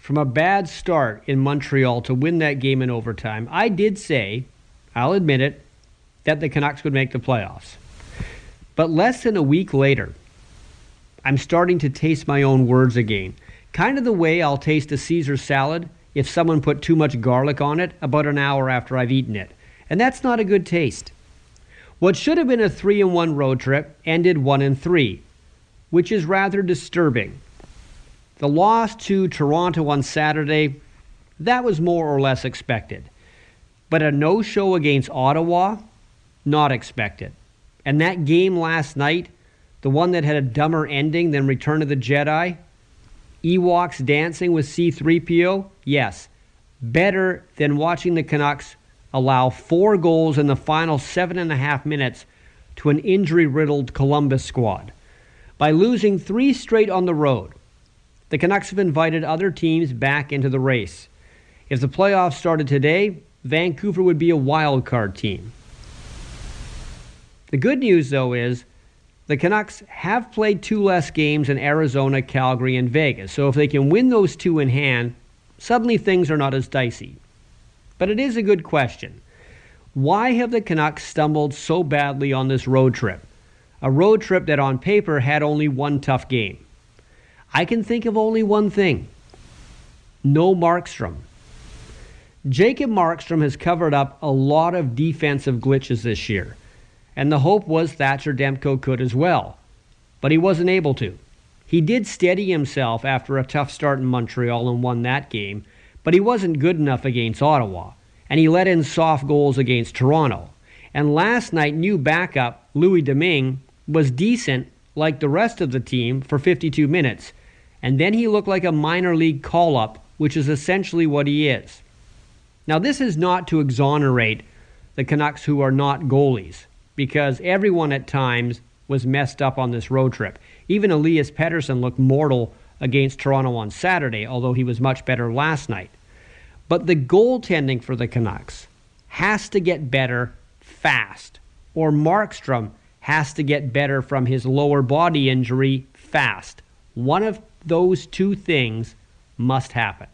from a bad start in Montreal to win that game in overtime, I did say, I'll admit it, that the Canucks would make the playoffs. But less than a week later, I'm starting to taste my own words again. Kind of the way I'll taste a Caesar salad if someone put too much garlic on it about an hour after I've eaten it. And that's not a good taste. What should have been a 3 in 1 road trip ended 1 in 3, which is rather disturbing. The loss to Toronto on Saturday, that was more or less expected. But a no show against Ottawa, not expected. And that game last night, the one that had a dumber ending than Return of the Jedi, Ewoks dancing with C3PO, yes, better than watching the Canucks allow four goals in the final seven and a half minutes to an injury riddled Columbus squad. By losing three straight on the road, the Canucks have invited other teams back into the race. If the playoffs started today, Vancouver would be a wild card team. The good news, though, is the Canucks have played two less games in Arizona, Calgary, and Vegas. So if they can win those two in hand, suddenly things are not as dicey. But it is a good question. Why have the Canucks stumbled so badly on this road trip? A road trip that on paper had only one tough game. I can think of only one thing no Markstrom. Jacob Markstrom has covered up a lot of defensive glitches this year, and the hope was Thatcher Demko could as well, but he wasn't able to. He did steady himself after a tough start in Montreal and won that game, but he wasn't good enough against Ottawa, and he let in soft goals against Toronto. And last night, new backup Louis Domingue was decent like the rest of the team for 52 minutes, and then he looked like a minor league call up, which is essentially what he is. Now, this is not to exonerate the Canucks who are not goalies, because everyone at times was messed up on this road trip. Even Elias Pettersson looked mortal against Toronto on Saturday, although he was much better last night. But the goaltending for the Canucks has to get better fast, or Markstrom has to get better from his lower body injury fast. One of those two things must happen.